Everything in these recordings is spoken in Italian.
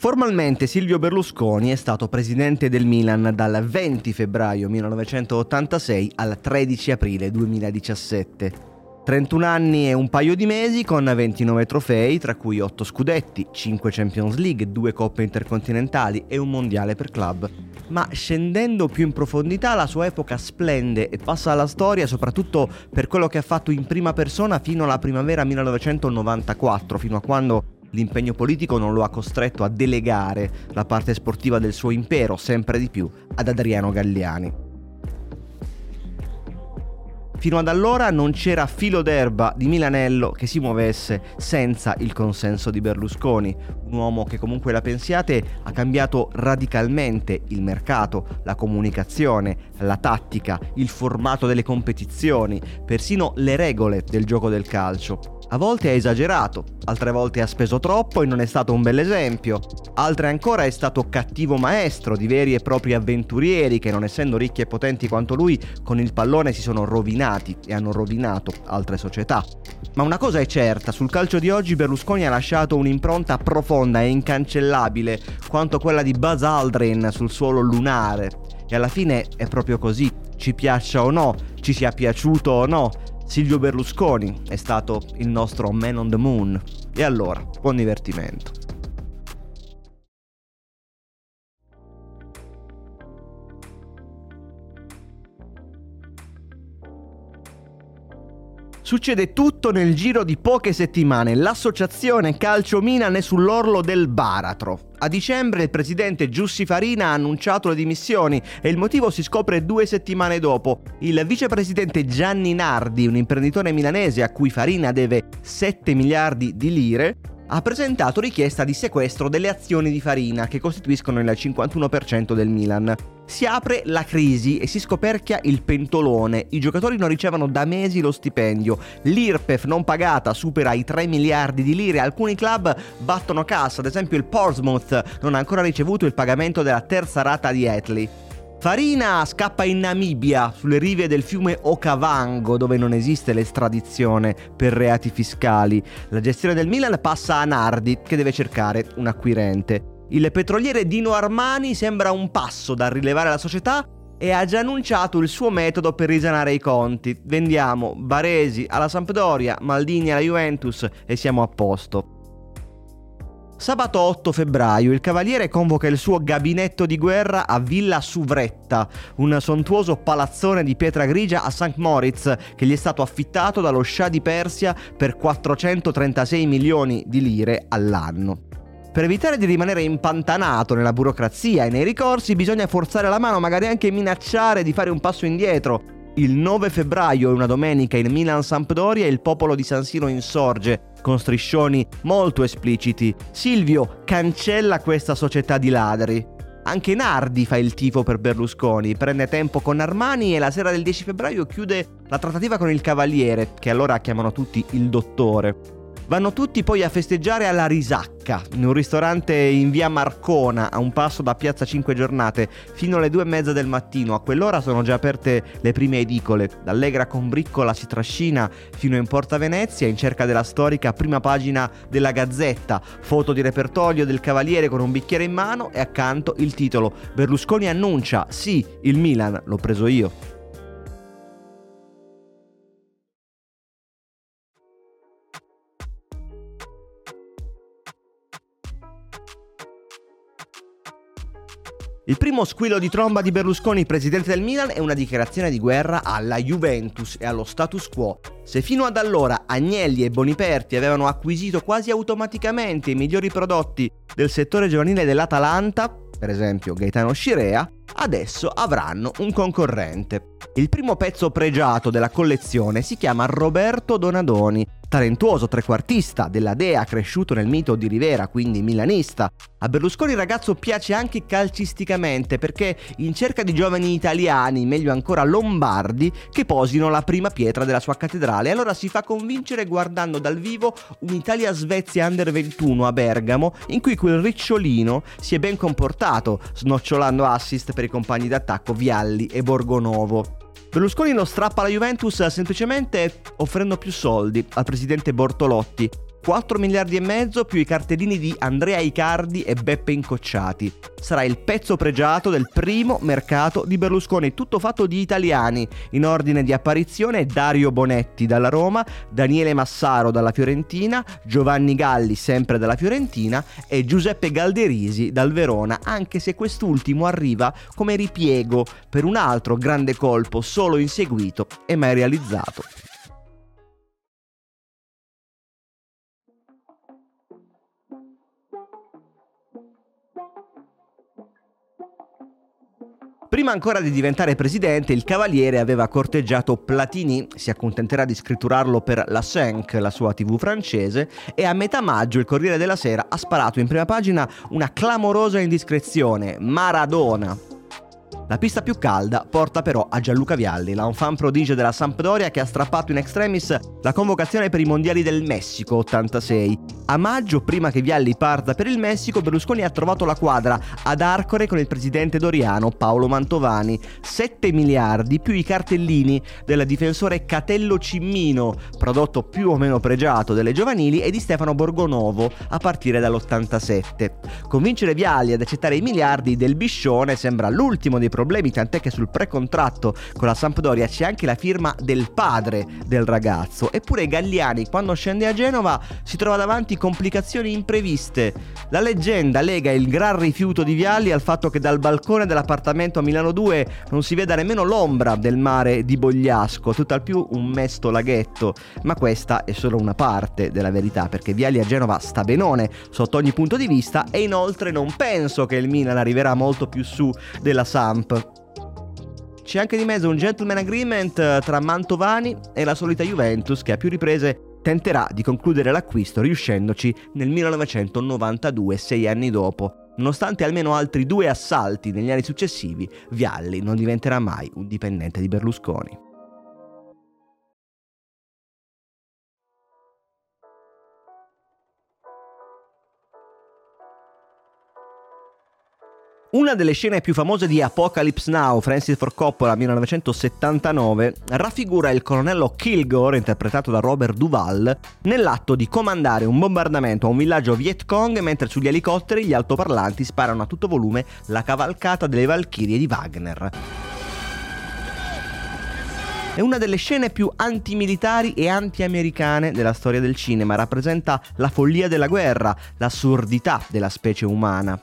Formalmente Silvio Berlusconi è stato presidente del Milan dal 20 febbraio 1986 al 13 aprile 2017. 31 anni e un paio di mesi con 29 trofei, tra cui 8 scudetti, 5 Champions League, 2 coppe intercontinentali e un mondiale per club. Ma scendendo più in profondità la sua epoca splende e passa alla storia soprattutto per quello che ha fatto in prima persona fino alla primavera 1994, fino a quando L'impegno politico non lo ha costretto a delegare la parte sportiva del suo impero sempre di più ad Adriano Galliani. Fino ad allora non c'era filo d'erba di Milanello che si muovesse senza il consenso di Berlusconi, un uomo che comunque la pensiate ha cambiato radicalmente il mercato, la comunicazione, la tattica, il formato delle competizioni, persino le regole del gioco del calcio. A volte ha esagerato, altre volte ha speso troppo e non è stato un bel esempio, altre ancora è stato cattivo maestro di veri e propri avventurieri che non essendo ricchi e potenti quanto lui con il pallone si sono rovinati e hanno rovinato altre società. Ma una cosa è certa, sul calcio di oggi Berlusconi ha lasciato un'impronta profonda e incancellabile quanto quella di Buzz Aldrin sul suolo lunare. E alla fine è proprio così, ci piaccia o no, ci sia piaciuto o no, Silvio Berlusconi è stato il nostro man on the moon. E allora, buon divertimento. Succede tutto nel giro di poche settimane. L'associazione Calcio Milan è sull'orlo del baratro. A dicembre il presidente Giussi Farina ha annunciato le dimissioni e il motivo si scopre due settimane dopo. Il vicepresidente Gianni Nardi, un imprenditore milanese a cui Farina deve 7 miliardi di lire, ha presentato richiesta di sequestro delle azioni di Farina, che costituiscono il 51% del Milan. Si apre la crisi e si scoperchia il pentolone. I giocatori non ricevono da mesi lo stipendio. L'IRPEF non pagata supera i 3 miliardi di lire. Alcuni club battono cassa, ad esempio il Portsmouth non ha ancora ricevuto il pagamento della terza rata di Etley. Farina scappa in Namibia, sulle rive del fiume Okavango, dove non esiste l'estradizione per reati fiscali. La gestione del Milan passa a Nardi, che deve cercare un acquirente. Il petroliere Dino Armani sembra un passo da rilevare alla società e ha già annunciato il suo metodo per risanare i conti. Vendiamo Baresi alla Sampdoria, Maldini alla Juventus e siamo a posto. Sabato 8 febbraio il Cavaliere convoca il suo gabinetto di guerra a Villa Suvretta, un sontuoso palazzone di pietra grigia a St. Moritz che gli è stato affittato dallo Shah di Persia per 436 milioni di lire all'anno. Per evitare di rimanere impantanato nella burocrazia e nei ricorsi bisogna forzare la mano, magari anche minacciare di fare un passo indietro, il 9 febbraio una domenica in Milan-Sampdoria e il popolo di San Siro insorge con striscioni molto espliciti. Silvio cancella questa società di ladri. Anche Nardi fa il tifo per Berlusconi, prende tempo con Armani e la sera del 10 febbraio chiude la trattativa con il Cavaliere, che allora chiamano tutti il dottore. Vanno tutti poi a festeggiare alla Risacca, in un ristorante in via Marcona, a un passo da Piazza 5 Giornate, fino alle due e mezza del mattino. A quell'ora sono già aperte le prime edicole. D'Allegra con Briccola si trascina fino in Porta Venezia in cerca della storica prima pagina della Gazzetta. Foto di repertorio del Cavaliere con un bicchiere in mano e accanto il titolo. Berlusconi annuncia, sì, il Milan l'ho preso io. Il primo squillo di tromba di Berlusconi, presidente del Milan, è una dichiarazione di guerra alla Juventus e allo status quo. Se fino ad allora Agnelli e Boniperti avevano acquisito quasi automaticamente i migliori prodotti del settore giovanile dell'Atalanta, per esempio Gaetano Scirea, adesso avranno un concorrente. Il primo pezzo pregiato della collezione si chiama Roberto Donadoni, Talentuoso trequartista della Dea cresciuto nel mito di Rivera, quindi milanista, a Berlusconi il ragazzo piace anche calcisticamente perché in cerca di giovani italiani, meglio ancora lombardi, che posino la prima pietra della sua cattedrale. Allora si fa convincere guardando dal vivo un'Italia-Svezia Under 21 a Bergamo, in cui quel ricciolino si è ben comportato, snocciolando assist per i compagni d'attacco Vialli e Borgonovo. Berlusconi non strappa la Juventus semplicemente offrendo più soldi al presidente Bortolotti, 4 miliardi e mezzo più i cartellini di Andrea Icardi e Beppe Incocciati. Sarà il pezzo pregiato del primo mercato di Berlusconi, tutto fatto di italiani. In ordine di apparizione Dario Bonetti dalla Roma, Daniele Massaro dalla Fiorentina, Giovanni Galli sempre dalla Fiorentina e Giuseppe Galderisi dal Verona, anche se quest'ultimo arriva come ripiego per un altro grande colpo solo inseguito e mai realizzato. Prima ancora di diventare presidente, il Cavaliere aveva corteggiato Platini, si accontenterà di scritturarlo per La Cinq, la sua tv francese, e a metà maggio il Corriere della Sera ha sparato in prima pagina una clamorosa indiscrezione, Maradona, la pista più calda porta però a Gianluca Vialli, l'enfant prodigio della Sampdoria che ha strappato in extremis la convocazione per i mondiali del Messico 86. A maggio, prima che Vialli parta per il Messico, Berlusconi ha trovato la quadra ad Arcore con il presidente doriano Paolo Mantovani. 7 miliardi più i cartellini del difensore Catello Cimmino, prodotto più o meno pregiato delle giovanili, e di Stefano Borgonovo a partire dall'87. Convincere Vialli ad accettare i miliardi del Biscione sembra l'ultimo dei problemi, tant'è che sul precontratto con la Sampdoria c'è anche la firma del padre del ragazzo. Eppure Galliani, quando scende a Genova, si trova davanti complicazioni impreviste. La leggenda lega il gran rifiuto di Vialli al fatto che dal balcone dell'appartamento a Milano 2 non si veda nemmeno l'ombra del mare di Bogliasco, tutt'al più un mesto laghetto. Ma questa è solo una parte della verità, perché Vialli a Genova sta benone sotto ogni punto di vista e inoltre non penso che il Milan arriverà molto più su della Samp c'è anche di mezzo un gentleman agreement eh, tra Mantovani e la solita Juventus che a più riprese tenterà di concludere l'acquisto riuscendoci nel 1992, sei anni dopo. Nonostante almeno altri due assalti negli anni successivi, Vialli non diventerà mai un dipendente di Berlusconi. Una delle scene più famose di Apocalypse Now, Francis Ford Coppola 1979, raffigura il colonnello Kilgore, interpretato da Robert Duval, nell'atto di comandare un bombardamento a un villaggio Viet Cong mentre sugli elicotteri gli altoparlanti sparano a tutto volume la cavalcata delle Valchirie di Wagner. È una delle scene più antimilitari e anti-americane della storia del cinema, rappresenta la follia della guerra, l'assurdità della specie umana.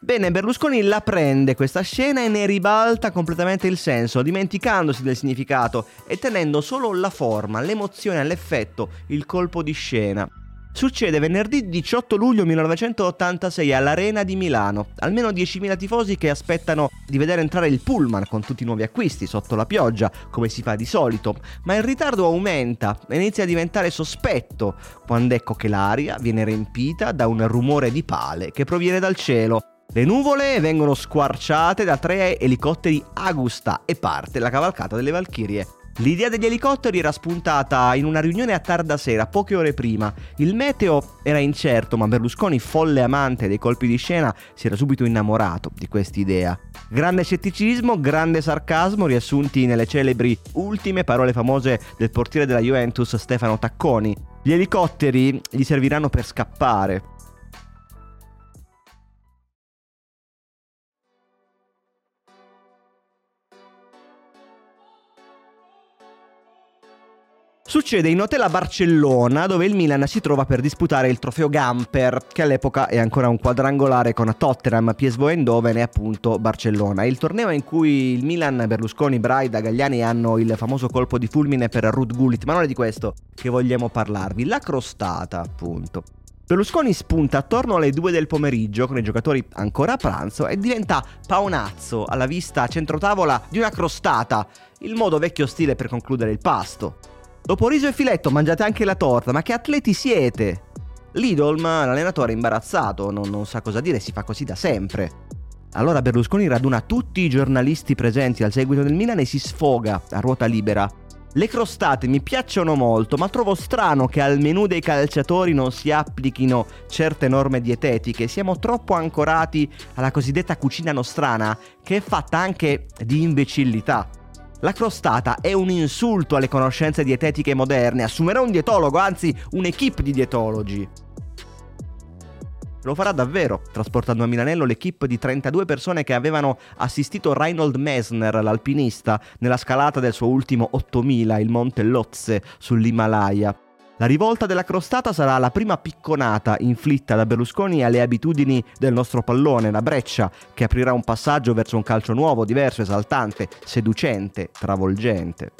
Bene, Berlusconi la prende questa scena e ne ribalta completamente il senso, dimenticandosi del significato e tenendo solo la forma, l'emozione, l'effetto, il colpo di scena. Succede venerdì 18 luglio 1986 all'Arena di Milano. Almeno 10.000 tifosi che aspettano di vedere entrare il pullman con tutti i nuovi acquisti sotto la pioggia, come si fa di solito. Ma il ritardo aumenta e inizia a diventare sospetto quando ecco che l'aria viene riempita da un rumore di pale che proviene dal cielo. Le nuvole vengono squarciate da tre elicotteri Agusta e parte la cavalcata delle Valchirie. L'idea degli elicotteri era spuntata in una riunione a tarda sera, poche ore prima. Il meteo era incerto, ma Berlusconi, folle amante dei colpi di scena, si era subito innamorato di quest'idea. Grande scetticismo, grande sarcasmo, riassunti nelle celebri ultime parole famose del portiere della Juventus Stefano Tacconi. Gli elicotteri gli serviranno per scappare, Succede in hotel a Barcellona, dove il Milan si trova per disputare il trofeo Gamper, che all'epoca è ancora un quadrangolare con Tottenham, PSV Eindhoven e appunto Barcellona. Il torneo in cui il Milan, Berlusconi, Braida, Gagliani hanno il famoso colpo di fulmine per Ruth Gullit, ma non è di questo che vogliamo parlarvi. La crostata, appunto. Berlusconi spunta attorno alle 2 del pomeriggio con i giocatori ancora a pranzo e diventa paonazzo alla vista a centrotavola di una crostata, il modo vecchio stile per concludere il pasto. Dopo riso e filetto mangiate anche la torta, ma che atleti siete? Lidolm, l'allenatore, è imbarazzato, non, non sa cosa dire, si fa così da sempre. Allora Berlusconi raduna tutti i giornalisti presenti al seguito del Milan e si sfoga a ruota libera. Le crostate mi piacciono molto, ma trovo strano che al menù dei calciatori non si applichino certe norme dietetiche. Siamo troppo ancorati alla cosiddetta cucina nostrana, che è fatta anche di imbecillità. La crostata è un insulto alle conoscenze dietetiche moderne, assumerà un dietologo, anzi un'equipe di dietologi. Lo farà davvero, trasportando a Milanello l'equipe di 32 persone che avevano assistito Reinhold Messner, l'alpinista, nella scalata del suo ultimo 8000, il monte Lotse, sull'Himalaya. La rivolta della crostata sarà la prima picconata inflitta da Berlusconi alle abitudini del nostro pallone, la breccia, che aprirà un passaggio verso un calcio nuovo, diverso, esaltante, seducente, travolgente.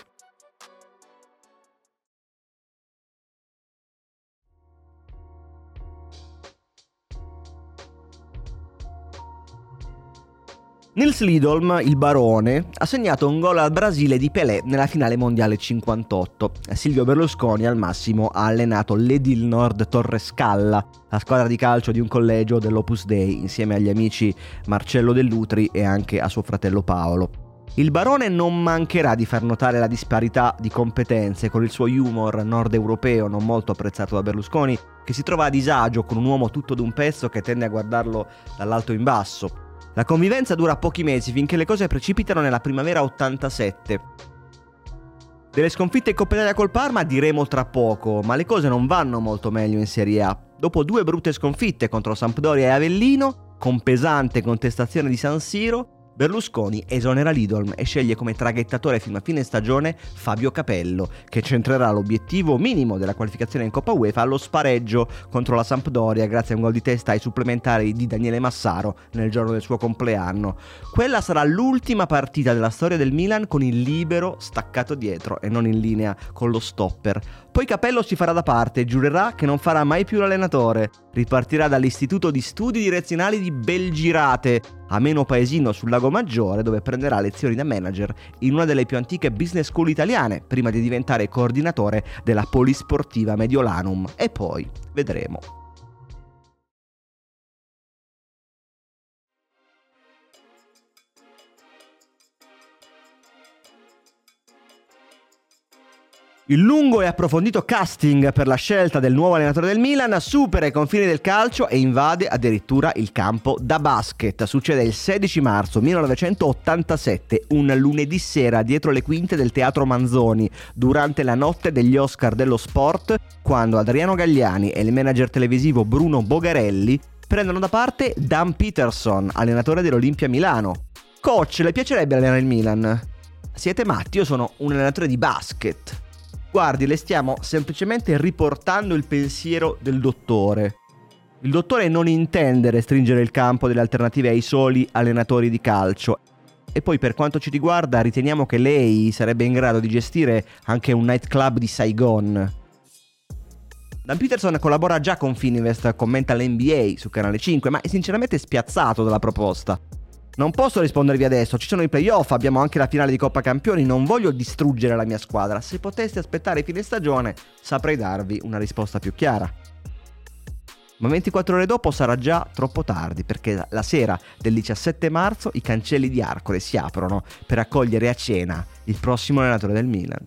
Nils Lidolm, il barone, ha segnato un gol al Brasile di Pelé nella finale mondiale 58. Silvio Berlusconi al massimo ha allenato l'Edil Nord Torrescalla, la squadra di calcio di un collegio dell'Opus Dei, insieme agli amici Marcello Dell'Utri e anche a suo fratello Paolo. Il barone non mancherà di far notare la disparità di competenze con il suo humor nord europeo non molto apprezzato da Berlusconi, che si trova a disagio con un uomo tutto d'un pezzo che tende a guardarlo dall'alto in basso. La convivenza dura pochi mesi finché le cose precipitano nella primavera 87. Delle sconfitte in Coppa Italia col Parma diremo tra poco, ma le cose non vanno molto meglio in Serie A. Dopo due brutte sconfitte contro Sampdoria e Avellino, con pesante contestazione di San Siro, Berlusconi esonera Lidolm e sceglie come traghettatore fino a fine stagione Fabio Capello, che centrerà l'obiettivo minimo della qualificazione in Coppa UEFA allo spareggio contro la Sampdoria grazie a un gol di testa ai supplementari di Daniele Massaro nel giorno del suo compleanno. Quella sarà l'ultima partita della storia del Milan con il libero staccato dietro e non in linea con lo stopper. Poi Capello si farà da parte e giurerà che non farà mai più l'allenatore. Ripartirà dall'Istituto di Studi Direzionali di Belgirate, a meno paesino sul Lago Maggiore, dove prenderà lezioni da manager in una delle più antiche business school italiane, prima di diventare coordinatore della Polisportiva Mediolanum. E poi vedremo. Il lungo e approfondito casting per la scelta del nuovo allenatore del Milan supera i confini del calcio e invade addirittura il campo da basket. Succede il 16 marzo 1987, un lunedì sera dietro le quinte del Teatro Manzoni, durante la notte degli Oscar dello sport, quando Adriano Gagliani e il manager televisivo Bruno Bogarelli prendono da parte Dan Peterson, allenatore dell'Olimpia Milano. Coach, le piacerebbe allenare il Milan? Siete matti, io sono un allenatore di basket. Guardi, le stiamo semplicemente riportando il pensiero del dottore. Il dottore non intende restringere il campo delle alternative ai soli allenatori di calcio. E poi per quanto ci riguarda riteniamo che lei sarebbe in grado di gestire anche un nightclub di Saigon. Dan Peterson collabora già con Fininvest, commenta l'NBA su Canale 5, ma è sinceramente spiazzato dalla proposta. Non posso rispondervi adesso, ci sono i playoff, abbiamo anche la finale di Coppa Campioni, non voglio distruggere la mia squadra. Se poteste aspettare fine stagione, saprei darvi una risposta più chiara. Ma 24 ore dopo sarà già troppo tardi perché la sera del 17 marzo i cancelli di Arcore si aprono per accogliere a cena il prossimo allenatore del Milan.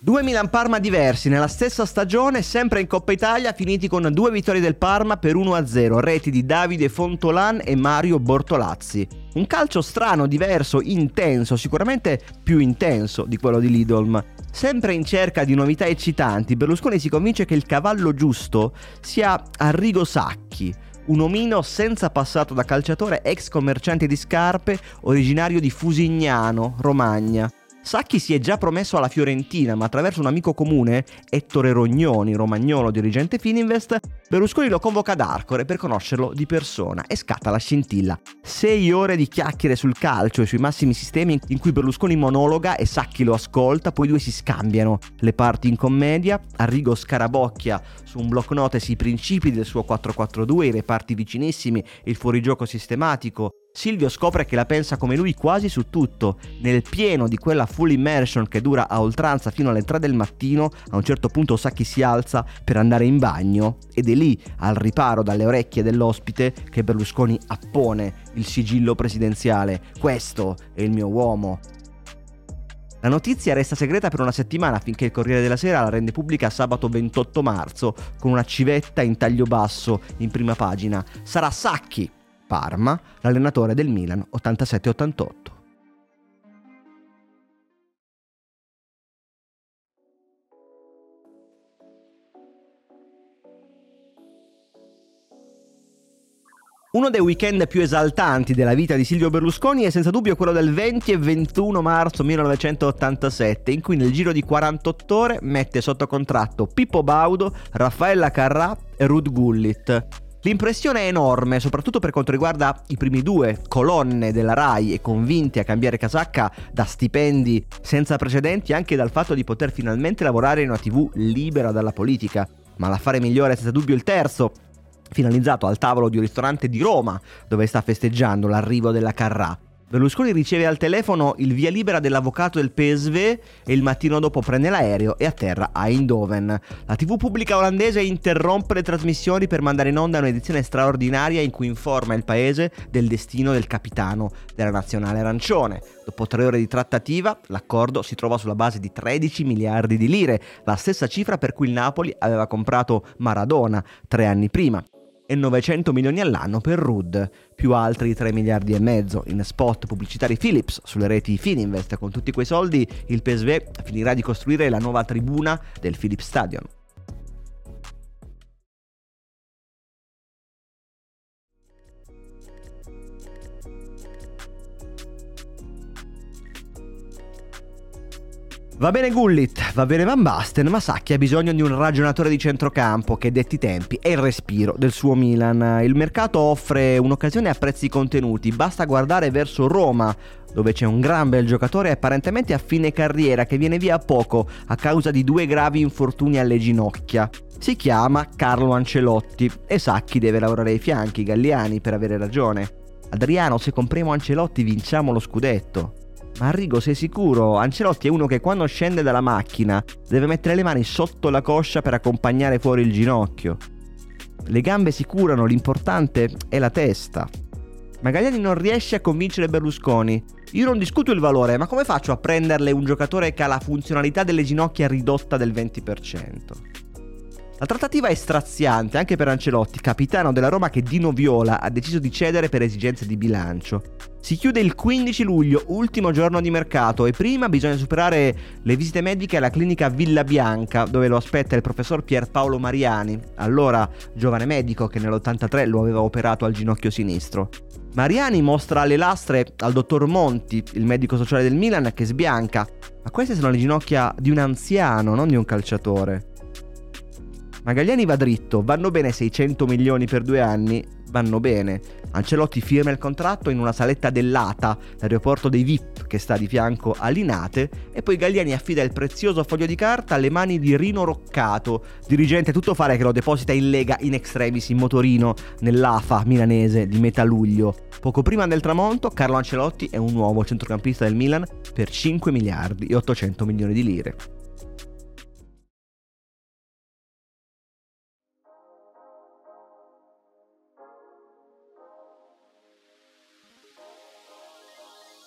Due Milan-Parma diversi nella stessa stagione, sempre in Coppa Italia, finiti con due vittorie del Parma per 1-0, reti di Davide Fontolan e Mario Bortolazzi. Un calcio strano, diverso, intenso, sicuramente più intenso di quello di Lidolm. Sempre in cerca di novità eccitanti, Berlusconi si convince che il cavallo giusto sia Arrigo Sacchi, un omino senza passato da calciatore ex commerciante di scarpe, originario di Fusignano, Romagna. Sacchi si è già promesso alla Fiorentina, ma attraverso un amico comune, Ettore Rognoni, romagnolo dirigente Fininvest, Berlusconi lo convoca ad Arcore per conoscerlo di persona e scatta la scintilla. Sei ore di chiacchiere sul calcio e sui massimi sistemi in cui Berlusconi monologa e Sacchi lo ascolta, poi i due si scambiano le parti in commedia, Arrigo scarabocchia su un block notes i principi del suo 4-4-2, i reparti vicinissimi, il fuorigioco sistematico, Silvio scopre che la pensa come lui quasi su tutto. Nel pieno di quella full immersion che dura a oltranza fino alle 3 del mattino, a un certo punto Sacchi si alza per andare in bagno ed è lì, al riparo dalle orecchie dell'ospite, che Berlusconi appone il sigillo presidenziale. Questo è il mio uomo. La notizia resta segreta per una settimana finché il Corriere della Sera la rende pubblica sabato 28 marzo con una civetta in taglio basso in prima pagina. Sarà Sacchi, Parma, l'allenatore del Milan 87-88. Uno dei weekend più esaltanti della vita di Silvio Berlusconi è senza dubbio quello del 20 e 21 marzo 1987, in cui nel giro di 48 ore mette sotto contratto Pippo Baudo, Raffaella Carrà e Ruth Gullit. L'impressione è enorme, soprattutto per quanto riguarda i primi due colonne della RAI e convinti a cambiare casacca da stipendi senza precedenti anche dal fatto di poter finalmente lavorare in una TV libera dalla politica. Ma l'affare migliore è senza dubbio il terzo, finalizzato al tavolo di un ristorante di Roma, dove sta festeggiando l'arrivo della Carrà. Berlusconi riceve al telefono il via libera dell'avvocato del PSV e il mattino dopo prende l'aereo e atterra a Eindhoven. La TV pubblica olandese interrompe le trasmissioni per mandare in onda un'edizione straordinaria in cui informa il paese del destino del capitano della nazionale arancione. Dopo tre ore di trattativa, l'accordo si trova sulla base di 13 miliardi di lire, la stessa cifra per cui il Napoli aveva comprato Maradona tre anni prima e 900 milioni all'anno per Rud, più altri 3 miliardi e mezzo in spot pubblicitari Philips sulle reti Fininvest. Con tutti quei soldi il PSV finirà di costruire la nuova tribuna del Philips Stadion. Va bene Gullit, va bene Van Basten, ma Sacchi ha bisogno di un ragionatore di centrocampo che detti tempi e il respiro del suo Milan. Il mercato offre un'occasione a prezzi contenuti, basta guardare verso Roma, dove c'è un gran bel giocatore apparentemente a fine carriera che viene via a poco a causa di due gravi infortuni alle ginocchia. Si chiama Carlo Ancelotti e Sacchi deve lavorare ai fianchi Galliani per avere ragione. Adriano, se compriamo Ancelotti vinciamo lo scudetto. Ma Arrigo, sei sicuro? Ancelotti è uno che quando scende dalla macchina deve mettere le mani sotto la coscia per accompagnare fuori il ginocchio. Le gambe si curano, l'importante è la testa. Magagliani non riesce a convincere Berlusconi. Io non discuto il valore, ma come faccio a prenderle un giocatore che ha la funzionalità delle ginocchia ridotta del 20%? La trattativa è straziante anche per Ancelotti, capitano della Roma che Dino Viola ha deciso di cedere per esigenze di bilancio. Si chiude il 15 luglio, ultimo giorno di mercato, e prima bisogna superare le visite mediche alla clinica Villa Bianca, dove lo aspetta il professor Pierpaolo Mariani, allora giovane medico che nell'83 lo aveva operato al ginocchio sinistro. Mariani mostra le lastre al dottor Monti, il medico sociale del Milan, che sbianca. Ma queste sono le ginocchia di un anziano, non di un calciatore. Magagliani va dritto, vanno bene 600 milioni per due anni, vanno bene. Ancelotti firma il contratto in una saletta dell'ATA, l'aeroporto dei VIP che sta di fianco a Linate, e poi Galliani affida il prezioso foglio di carta alle mani di Rino Roccato, dirigente tuttofare che lo deposita in lega in extremis in motorino nell'AFA milanese di metà luglio. Poco prima del tramonto, Carlo Ancelotti è un nuovo centrocampista del Milan per 5 miliardi e 800 milioni di lire.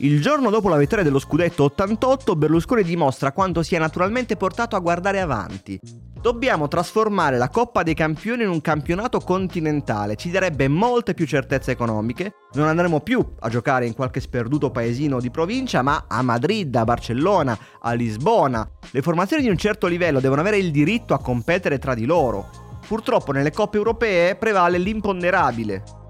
Il giorno dopo la vittoria dello scudetto 88, Berlusconi dimostra quanto sia naturalmente portato a guardare avanti. Dobbiamo trasformare la Coppa dei Campioni in un campionato continentale, ci darebbe molte più certezze economiche, non andremo più a giocare in qualche sperduto paesino di provincia, ma a Madrid, a Barcellona, a Lisbona. Le formazioni di un certo livello devono avere il diritto a competere tra di loro. Purtroppo nelle coppe europee prevale l'imponderabile,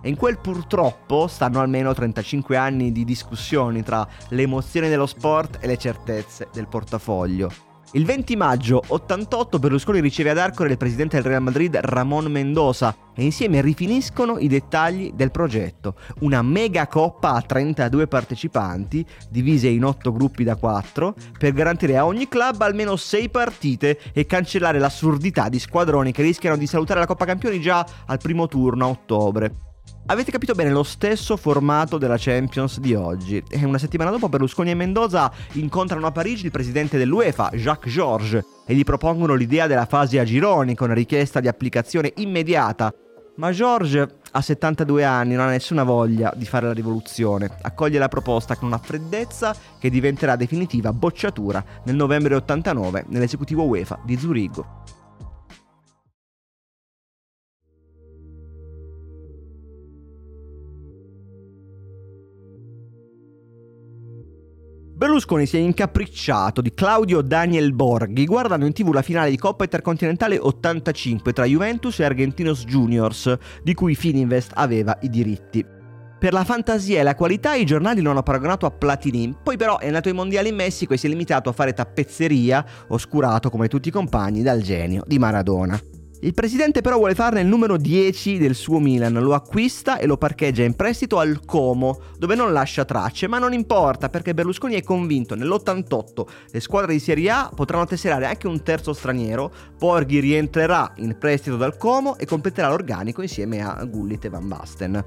e in quel purtroppo stanno almeno 35 anni di discussioni tra le emozioni dello sport e le certezze del portafoglio. Il 20 maggio 88 Berlusconi riceve ad Arcore il presidente del Real Madrid Ramon Mendoza e insieme rifiniscono i dettagli del progetto. Una mega coppa a 32 partecipanti, divise in 8 gruppi da 4, per garantire a ogni club almeno 6 partite e cancellare l'assurdità di squadroni che rischiano di salutare la Coppa Campioni già al primo turno a ottobre. Avete capito bene lo stesso formato della Champions di oggi. E una settimana dopo Berlusconi e Mendoza incontrano a Parigi il presidente dell'UEFA, Jacques Georges, e gli propongono l'idea della fase a gironi con richiesta di applicazione immediata Ma George ha 72 anni, non ha nessuna voglia di fare la rivoluzione. Accoglie la proposta con una freddezza che diventerà definitiva bocciatura nel novembre 89 nell'esecutivo UEFA di Zurigo. Berlusconi si è incapricciato di Claudio Daniel Borghi guardando in tv la finale di Coppa Intercontinentale 85 tra Juventus e Argentinos Juniors, di cui Fininvest aveva i diritti. Per la fantasia e la qualità i giornali lo hanno paragonato a Platini, poi però è andato ai mondiali in Messico e si è limitato a fare tappezzeria, oscurato come tutti i compagni dal genio di Maradona. Il presidente però vuole farne il numero 10 del suo Milan, lo acquista e lo parcheggia in prestito al Como, dove non lascia tracce, ma non importa perché Berlusconi è convinto nell'88 le squadre di Serie A potranno tesserare anche un terzo straniero, Porghi rientrerà in prestito dal Como e completerà l'organico insieme a Gullit e Van Basten.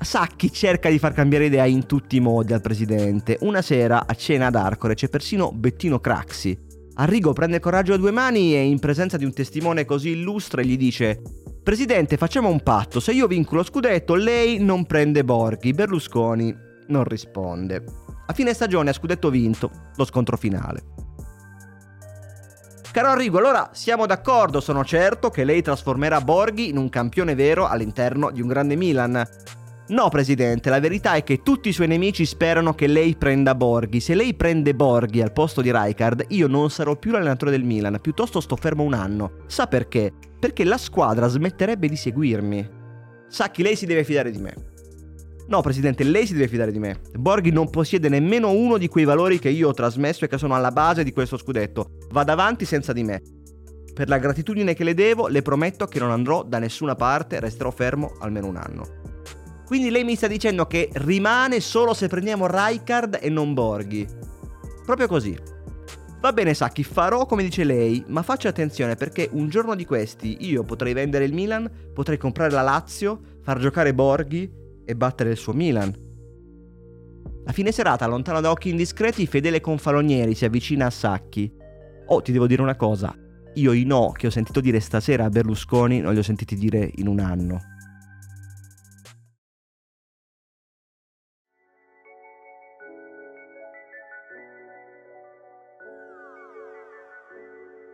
Sacchi cerca di far cambiare idea in tutti i modi al presidente. Una sera a cena ad Arcore c'è persino Bettino Craxi, Arrigo prende coraggio a due mani e in presenza di un testimone così illustre gli dice Presidente, facciamo un patto, se io vinco lo scudetto lei non prende Borghi. Berlusconi non risponde. A fine stagione a scudetto vinto, lo scontro finale. Caro Arrigo, allora siamo d'accordo, sono certo che lei trasformerà Borghi in un campione vero all'interno di un grande Milan. No, presidente, la verità è che tutti i suoi nemici sperano che lei prenda Borghi. Se lei prende Borghi al posto di Rijkaard, io non sarò più l'allenatore del Milan, piuttosto sto fermo un anno. Sa perché? Perché la squadra smetterebbe di seguirmi. Sa che lei si deve fidare di me. No, presidente, lei si deve fidare di me. Borghi non possiede nemmeno uno di quei valori che io ho trasmesso e che sono alla base di questo scudetto. Vada avanti senza di me. Per la gratitudine che le devo, le prometto che non andrò da nessuna parte, resterò fermo almeno un anno. Quindi lei mi sta dicendo che rimane solo se prendiamo Rijkaard e non Borghi. Proprio così. Va bene Sacchi, farò come dice lei, ma faccia attenzione perché un giorno di questi io potrei vendere il Milan, potrei comprare la Lazio, far giocare Borghi e battere il suo Milan. A fine serata, lontano da occhi indiscreti, fedele confalonieri si avvicina a Sacchi. Oh, ti devo dire una cosa. Io i no che ho sentito dire stasera a Berlusconi non li ho sentiti dire in un anno.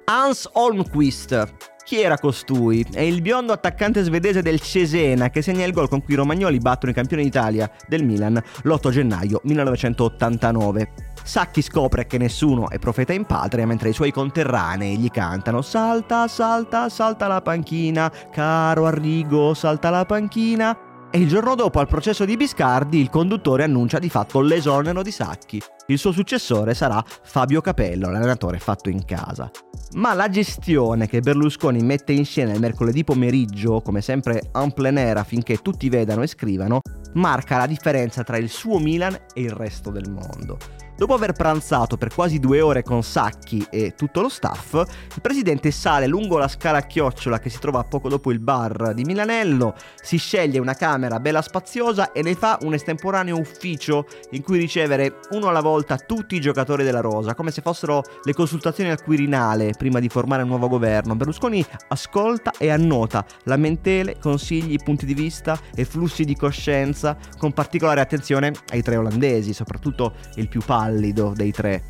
Hans Holmquist. Chi era costui? È il biondo attaccante svedese del Cesena che segna il gol con cui i romagnoli battono i campioni d'Italia del Milan l'8 gennaio 1989. Sacchi scopre che nessuno è profeta in patria mentre i suoi conterranei gli cantano Salta, salta, salta la panchina, caro Arrigo, salta la panchina. E il giorno dopo al processo di Biscardi il conduttore annuncia di fatto l'esonero di Sacchi. Il suo successore sarà Fabio Capello, l'allenatore fatto in casa. Ma la gestione che Berlusconi mette in scena il mercoledì pomeriggio, come sempre en plein air affinché tutti vedano e scrivano, marca la differenza tra il suo Milan e il resto del mondo. Dopo aver pranzato per quasi due ore con Sacchi e tutto lo staff, il presidente sale lungo la scala a chiocciola che si trova poco dopo il bar di Milanello, si sceglie una camera bella spaziosa e ne fa un estemporaneo ufficio in cui ricevere uno alla volta tutti i giocatori della Rosa, come se fossero le consultazioni al Quirinale prima di formare un nuovo governo. Berlusconi ascolta e annota lamentele, consigli, punti di vista e flussi di coscienza, con particolare attenzione ai tre olandesi, soprattutto il più pallido pallido dei tre.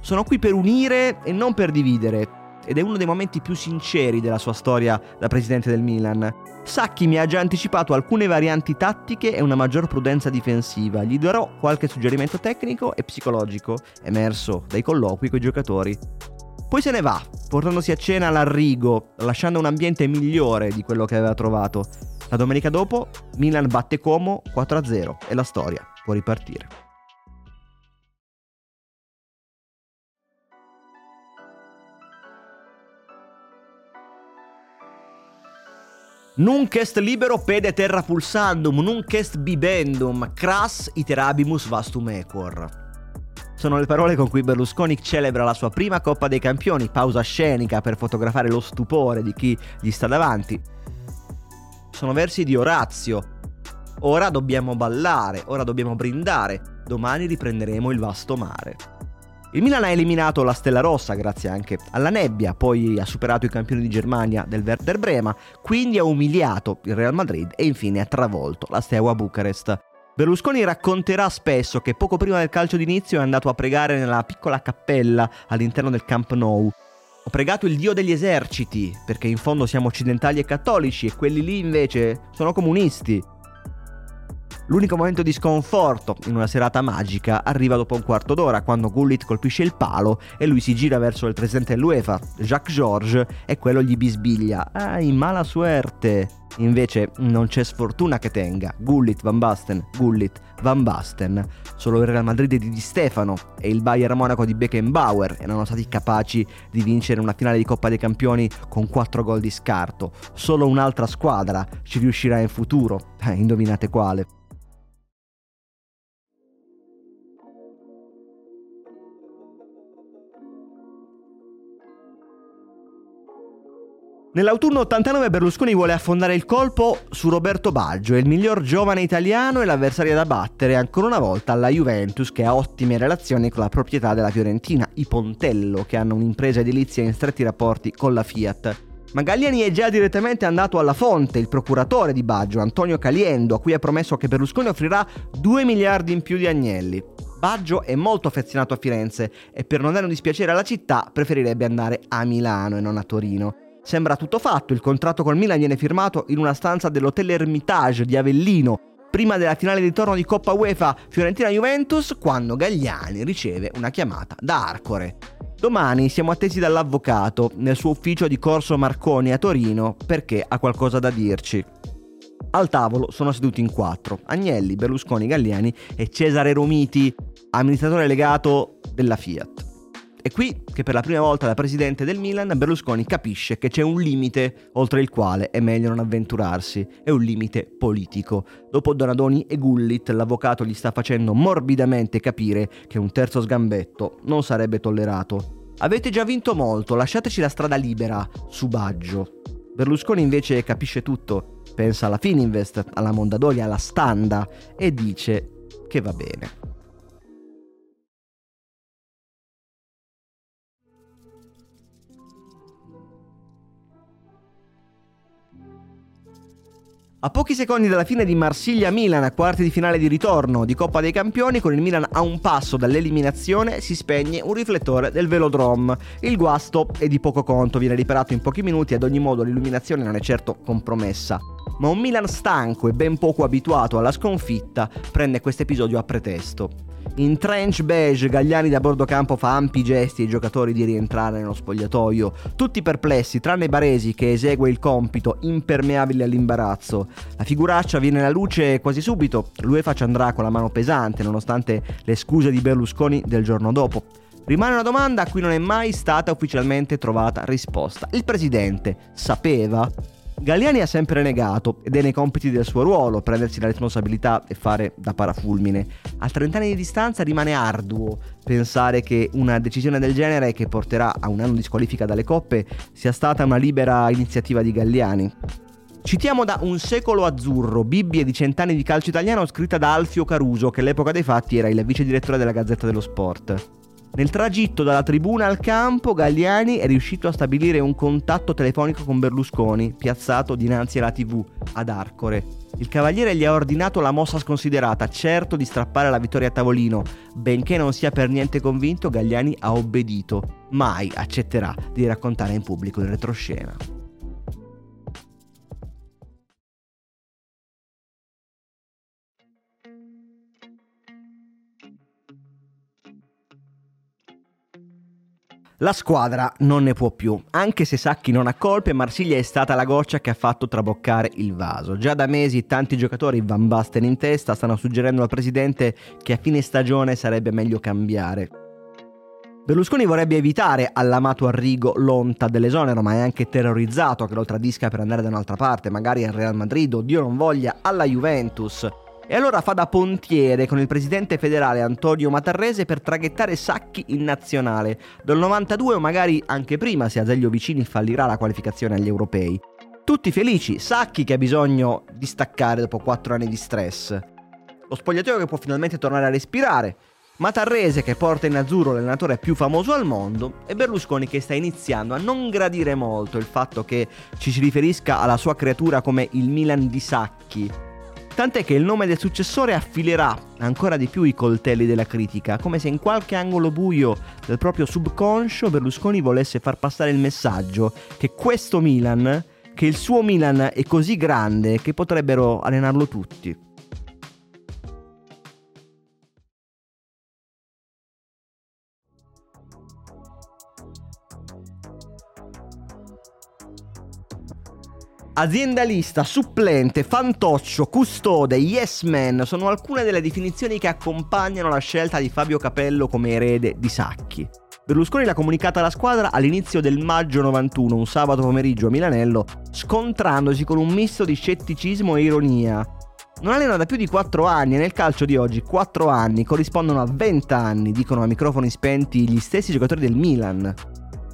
Sono qui per unire e non per dividere. Ed è uno dei momenti più sinceri della sua storia da presidente del Milan. Sacchi mi ha già anticipato alcune varianti tattiche e una maggior prudenza difensiva. Gli darò qualche suggerimento tecnico e psicologico, emerso dai colloqui con i giocatori. Poi se ne va, portandosi a cena all'Arrigo, lasciando un ambiente migliore di quello che aveva trovato. La domenica dopo, Milan batte Como 4-0 e la storia può ripartire. Nunc est libero pede terra pulsandum, nunc est bibendum, cras iterabimus vastum equor. Sono le parole con cui Berlusconi celebra la sua prima Coppa dei Campioni, pausa scenica per fotografare lo stupore di chi gli sta davanti. Sono versi di Orazio. Ora dobbiamo ballare, ora dobbiamo brindare, domani riprenderemo il vasto mare. Il Milan ha eliminato la Stella Rossa grazie anche alla nebbia, poi ha superato i campioni di Germania del Werder Brema, quindi ha umiliato il Real Madrid e infine ha travolto la Steaua Bucarest. Berlusconi racconterà spesso che poco prima del calcio d'inizio è andato a pregare nella piccola cappella all'interno del Camp Nou. Ho pregato il Dio degli eserciti, perché in fondo siamo occidentali e cattolici e quelli lì invece sono comunisti. L'unico momento di sconforto in una serata magica arriva dopo un quarto d'ora, quando Gullit colpisce il palo e lui si gira verso il presidente dell'UEFA, Jacques Georges, e quello gli bisbiglia. Ah, in mala suerte. Invece non c'è sfortuna che tenga. Gullit, Van Basten, Gullit, Van Basten. Solo il Real Madrid di Di Stefano e il Bayern Monaco di Beckenbauer erano stati capaci di vincere una finale di Coppa dei Campioni con 4 gol di scarto. Solo un'altra squadra ci riuscirà in futuro. Eh, indovinate quale. Nell'autunno 89 Berlusconi vuole affondare il colpo su Roberto Baggio, il miglior giovane italiano e l'avversario da battere ancora una volta alla Juventus che ha ottime relazioni con la proprietà della Fiorentina, i Pontello, che hanno un'impresa edilizia in stretti rapporti con la Fiat. Ma Galliani è già direttamente andato alla fonte, il procuratore di Baggio, Antonio Caliendo, a cui ha promesso che Berlusconi offrirà 2 miliardi in più di agnelli. Baggio è molto affezionato a Firenze e per non dare un dispiacere alla città preferirebbe andare a Milano e non a Torino. Sembra tutto fatto, il contratto col Milan viene firmato in una stanza dell'Hotel Hermitage di Avellino, prima della finale di torno di Coppa UEFA Fiorentina-Juventus, quando Gagliani riceve una chiamata da Arcore. Domani siamo attesi dall'avvocato nel suo ufficio di Corso Marconi a Torino perché ha qualcosa da dirci. Al tavolo sono seduti in quattro, Agnelli, Berlusconi, Galliani e Cesare Romiti, amministratore legato della Fiat. È qui che per la prima volta da presidente del Milan Berlusconi capisce che c'è un limite oltre il quale è meglio non avventurarsi, è un limite politico. Dopo Donadoni e Gullit l'avvocato gli sta facendo morbidamente capire che un terzo sgambetto non sarebbe tollerato. Avete già vinto molto, lasciateci la strada libera, su Baggio. Berlusconi invece capisce tutto, pensa alla Fininvest, alla Mondadori, alla Standa e dice che va bene. A pochi secondi dalla fine di Marsiglia-Milan, a quarti di finale di ritorno di Coppa dei Campioni, con il Milan a un passo dall'eliminazione, si spegne un riflettore del Velodrome. Il guasto è di poco conto, viene riparato in pochi minuti, ad ogni modo l'illuminazione non è certo compromessa. Ma un Milan stanco e ben poco abituato alla sconfitta prende questo episodio a pretesto. In trench beige Gagliani da bordo campo fa ampi gesti ai giocatori di rientrare nello spogliatoio, tutti perplessi tranne Baresi che esegue il compito impermeabile all'imbarazzo. La figuraccia viene alla luce quasi subito, l'UEFA ci andrà con la mano pesante nonostante le scuse di Berlusconi del giorno dopo. Rimane una domanda a cui non è mai stata ufficialmente trovata risposta. Il presidente sapeva Galliani ha sempre negato ed è nei compiti del suo ruolo prendersi la responsabilità e fare da parafulmine. A 30 anni di distanza rimane arduo pensare che una decisione del genere che porterà a un anno di squalifica dalle coppe sia stata una libera iniziativa di Galliani. Citiamo da Un secolo azzurro, Bibbia di cent'anni di calcio italiano scritta da Alfio Caruso che all'epoca dei fatti era il vice direttore della Gazzetta dello Sport. Nel tragitto dalla tribuna al campo, Galliani è riuscito a stabilire un contatto telefonico con Berlusconi, piazzato dinanzi alla TV, ad Arcore. Il cavaliere gli ha ordinato la mossa sconsiderata, certo di strappare la vittoria a tavolino. Benché non sia per niente convinto, Galliani ha obbedito. Mai accetterà di raccontare in pubblico il retroscena. La squadra non ne può più, anche se Sacchi non ha colpe, Marsiglia è stata la goccia che ha fatto traboccare il vaso. Già da mesi tanti giocatori, Van Basten in testa, stanno suggerendo al presidente che a fine stagione sarebbe meglio cambiare. Berlusconi vorrebbe evitare all'amato Arrigo l'onta dell'esonero, ma è anche terrorizzato che lo tradisca per andare da un'altra parte, magari al Real Madrid o Dio non voglia alla Juventus. E allora fa da pontiere con il presidente federale Antonio Matarrese per traghettare Sacchi in nazionale, dal 92 o magari anche prima se Azeglio Vicini fallirà la qualificazione agli europei. Tutti felici, Sacchi che ha bisogno di staccare dopo 4 anni di stress. Lo spogliatoio che può finalmente tornare a respirare, Matarrese che porta in azzurro l'allenatore più famoso al mondo e Berlusconi che sta iniziando a non gradire molto il fatto che ci si riferisca alla sua creatura come il Milan di Sacchi. Tant'è che il nome del successore affilerà ancora di più i coltelli della critica, come se in qualche angolo buio del proprio subconscio Berlusconi volesse far passare il messaggio che questo Milan, che il suo Milan è così grande che potrebbero allenarlo tutti. Aziendalista, supplente, fantoccio, custode, yes man sono alcune delle definizioni che accompagnano la scelta di Fabio Capello come erede di Sacchi. Berlusconi l'ha comunicata alla squadra all'inizio del maggio 91, un sabato pomeriggio a Milanello, scontrandosi con un misto di scetticismo e ironia. Non allena da più di 4 anni e nel calcio di oggi 4 anni corrispondono a 20 anni, dicono a microfoni spenti gli stessi giocatori del Milan.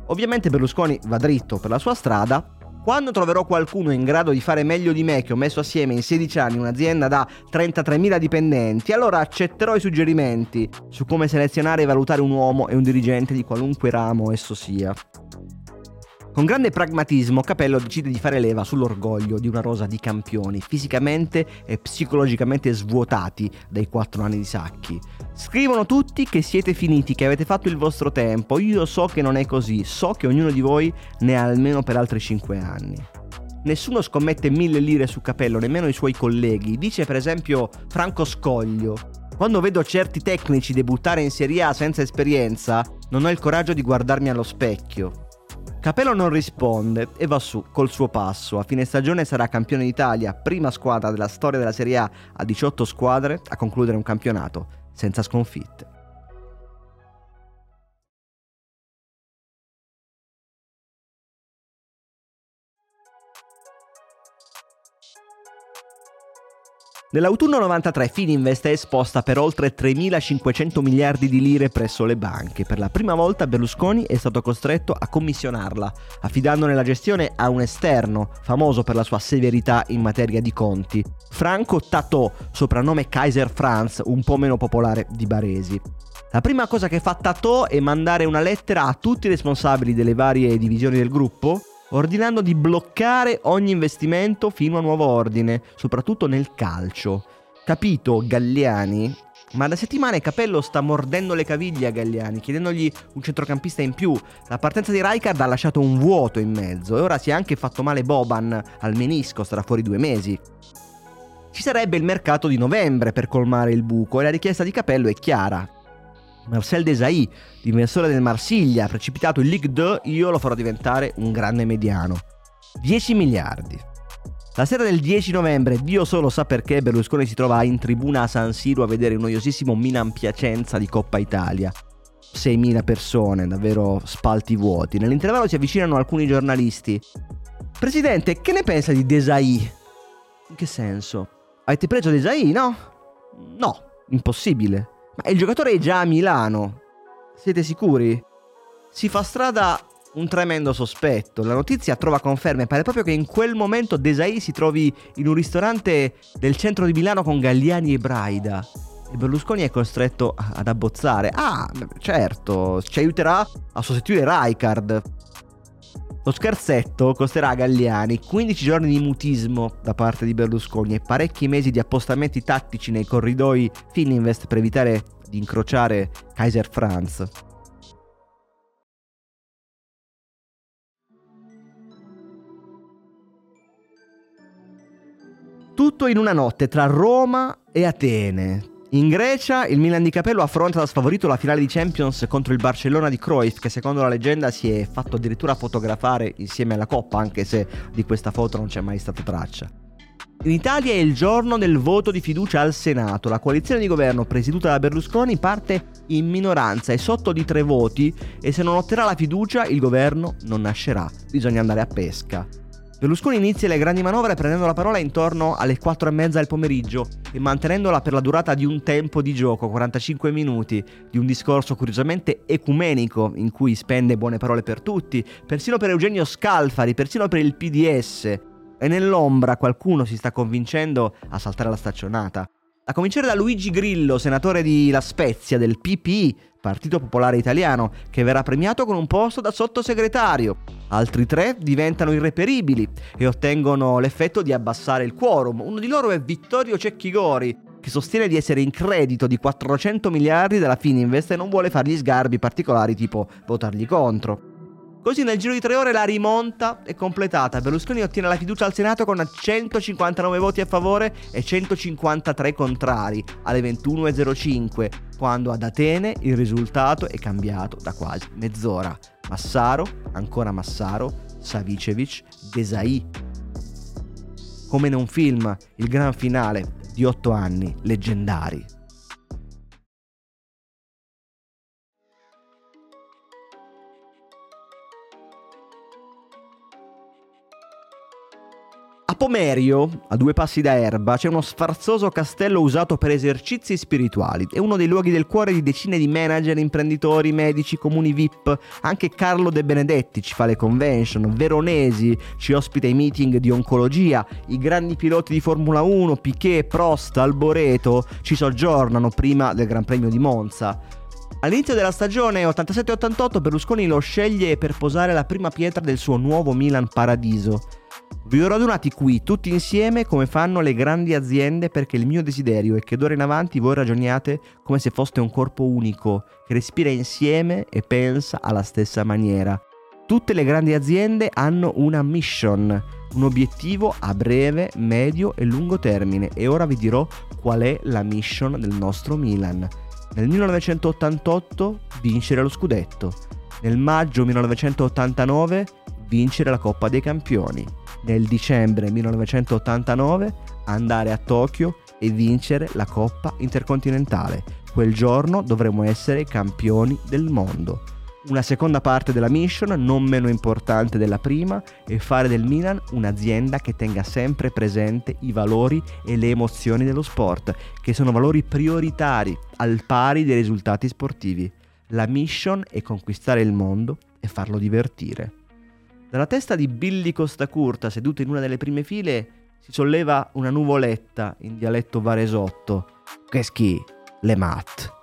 Ovviamente Berlusconi va dritto per la sua strada, quando troverò qualcuno in grado di fare meglio di me che ho messo assieme in 16 anni un'azienda da 33.000 dipendenti, allora accetterò i suggerimenti su come selezionare e valutare un uomo e un dirigente di qualunque ramo esso sia. Con grande pragmatismo Capello decide di fare leva sull'orgoglio di una rosa di campioni, fisicamente e psicologicamente svuotati dai quattro anni di Sacchi. Scrivono tutti che siete finiti, che avete fatto il vostro tempo, io so che non è così, so che ognuno di voi ne ha almeno per altri cinque anni. Nessuno scommette mille lire su Capello, nemmeno i suoi colleghi, dice per esempio Franco Scoglio. Quando vedo certi tecnici debuttare in Serie A senza esperienza, non ho il coraggio di guardarmi allo specchio. Capello non risponde e va su col suo passo. A fine stagione sarà campione d'Italia, prima squadra della storia della Serie A a 18 squadre a concludere un campionato senza sconfitte. Nell'autunno 93 Fininvest è esposta per oltre 3.500 miliardi di lire presso le banche. Per la prima volta Berlusconi è stato costretto a commissionarla, affidandone la gestione a un esterno, famoso per la sua severità in materia di conti, Franco Tatò, soprannome Kaiser Franz, un po' meno popolare di Baresi. La prima cosa che fa Tatò è mandare una lettera a tutti i responsabili delle varie divisioni del gruppo ordinando di bloccare ogni investimento fino a nuovo ordine, soprattutto nel calcio. Capito, Galliani? Ma da settimane Capello sta mordendo le caviglie a Galliani, chiedendogli un centrocampista in più. La partenza di Rijkaard ha lasciato un vuoto in mezzo e ora si è anche fatto male Boban al menisco, starà fuori due mesi. Ci sarebbe il mercato di novembre per colmare il buco e la richiesta di Capello è chiara. Marcel Desailly, difensore del Marsiglia, precipitato in Ligue 2, io lo farò diventare un grande mediano. 10 miliardi. La sera del 10 novembre, Dio solo sa perché, Berlusconi si trova in tribuna a San Siro a vedere un noiosissimo Milan Piacenza di Coppa Italia. 6.000 persone, davvero spalti vuoti. Nell'intervallo si avvicinano alcuni giornalisti. Presidente, che ne pensa di Desailly? In che senso? Avete preso Desailly, no? No, impossibile. Ma il giocatore è già a Milano. Siete sicuri? Si fa strada un tremendo sospetto. La notizia trova conferme. Pare proprio che in quel momento Desai si trovi in un ristorante del centro di Milano con Galliani e Braida. E Berlusconi è costretto ad abbozzare. Ah, certo, ci aiuterà a sostituire Rijkaard. Lo scherzetto costerà a Galliani 15 giorni di mutismo da parte di Berlusconi e parecchi mesi di appostamenti tattici nei corridoi Fininvest per evitare di incrociare Kaiser Franz. Tutto in una notte tra Roma e Atene, in Grecia il Milan di Capello affronta da sfavorito la finale di Champions contro il Barcellona di Cruyff che secondo la leggenda si è fatto addirittura fotografare insieme alla Coppa anche se di questa foto non c'è mai stata traccia. In Italia è il giorno del voto di fiducia al Senato. La coalizione di governo presieduta da Berlusconi parte in minoranza e sotto di tre voti e se non otterrà la fiducia il governo non nascerà. Bisogna andare a pesca. Berlusconi inizia le grandi manovre prendendo la parola intorno alle 4 e mezza del pomeriggio e mantenendola per la durata di un tempo di gioco, 45 minuti, di un discorso curiosamente ecumenico in cui spende buone parole per tutti, persino per Eugenio Scalfari, persino per il PDS. E nell'ombra qualcuno si sta convincendo a saltare la staccionata. A cominciare da Luigi Grillo, senatore di La Spezia del PPI, Partito Popolare Italiano, che verrà premiato con un posto da sottosegretario. Altri tre diventano irreperibili e ottengono l'effetto di abbassare il quorum. Uno di loro è Vittorio Cecchigori, che sostiene di essere in credito di 400 miliardi dalla Fininvest e non vuole fargli sgarbi particolari tipo votargli contro. Così nel giro di tre ore la rimonta è completata. Berlusconi ottiene la fiducia al Senato con 159 voti a favore e 153 contrari alle 21.05, quando ad Atene il risultato è cambiato da quasi mezz'ora. Massaro, ancora Massaro, Savicevic, Desai. Come in un film, il gran finale di otto anni leggendari. Pomerio, a due passi da Erba, c'è uno sfarzoso castello usato per esercizi spirituali. È uno dei luoghi del cuore di decine di manager, imprenditori, medici, comuni VIP. Anche Carlo De Benedetti ci fa le convention, Veronesi ci ospita i meeting di oncologia, i grandi piloti di Formula 1, Piquet, Prost, Alboreto ci soggiornano prima del Gran Premio di Monza. All'inizio della stagione 87-88 Berlusconi lo sceglie per posare la prima pietra del suo nuovo Milan Paradiso. Vi ho radunati qui tutti insieme come fanno le grandi aziende perché il mio desiderio è che d'ora in avanti voi ragioniate come se foste un corpo unico, che respira insieme e pensa alla stessa maniera. Tutte le grandi aziende hanno una mission, un obiettivo a breve, medio e lungo termine e ora vi dirò qual è la mission del nostro Milan. Nel 1988 vincere lo scudetto, nel maggio 1989 vincere la Coppa dei Campioni, nel dicembre 1989 andare a Tokyo e vincere la Coppa Intercontinentale. Quel giorno dovremo essere campioni del mondo. Una seconda parte della mission, non meno importante della prima, è fare del Milan un'azienda che tenga sempre presente i valori e le emozioni dello sport, che sono valori prioritari al pari dei risultati sportivi. La mission è conquistare il mondo e farlo divertire. Dalla testa di Billy Costacurta, seduto in una delle prime file, si solleva una nuvoletta in dialetto varesotto. Che schi, le mat.